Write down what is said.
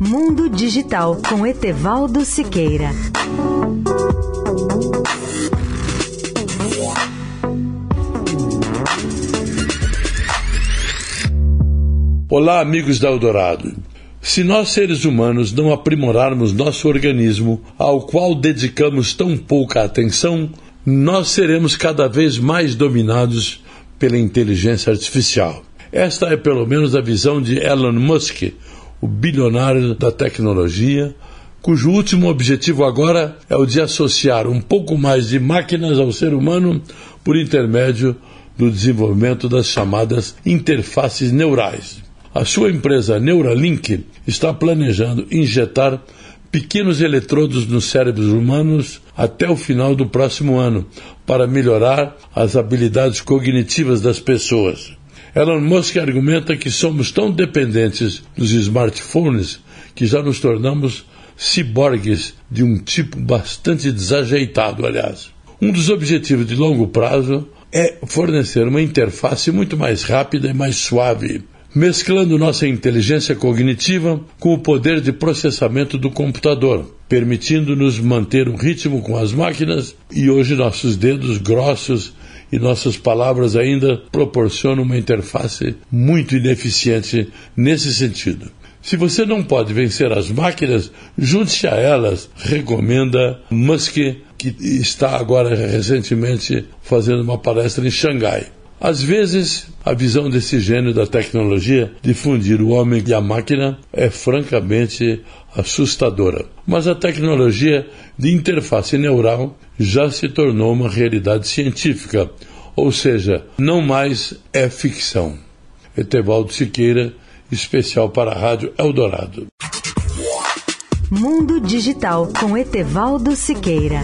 Mundo Digital com Etevaldo Siqueira. Olá, amigos da Eldorado. Se nós seres humanos não aprimorarmos nosso organismo, ao qual dedicamos tão pouca atenção, nós seremos cada vez mais dominados pela inteligência artificial. Esta é pelo menos a visão de Elon Musk, o bilionário da tecnologia, cujo último objetivo agora é o de associar um pouco mais de máquinas ao ser humano por intermédio do desenvolvimento das chamadas interfaces neurais. A sua empresa Neuralink está planejando injetar pequenos eletrodos nos cérebros humanos até o final do próximo ano, para melhorar as habilidades cognitivas das pessoas. Elon Musk argumenta que somos tão dependentes dos smartphones que já nos tornamos ciborgues de um tipo bastante desajeitado, aliás. Um dos objetivos de longo prazo é fornecer uma interface muito mais rápida e mais suave mesclando nossa inteligência cognitiva com o poder de processamento do computador, permitindo-nos manter o ritmo com as máquinas e hoje nossos dedos grossos e nossas palavras ainda proporcionam uma interface muito ineficiente nesse sentido. Se você não pode vencer as máquinas, junte-se a elas, recomenda Musk, que está agora recentemente fazendo uma palestra em Xangai. Às vezes, a visão desse gênio da tecnologia de fundir o homem e a máquina é francamente assustadora. Mas a tecnologia de interface neural já se tornou uma realidade científica, ou seja, não mais é ficção. Etevaldo Siqueira, especial para a Rádio Eldorado. Mundo Digital com Etevaldo Siqueira.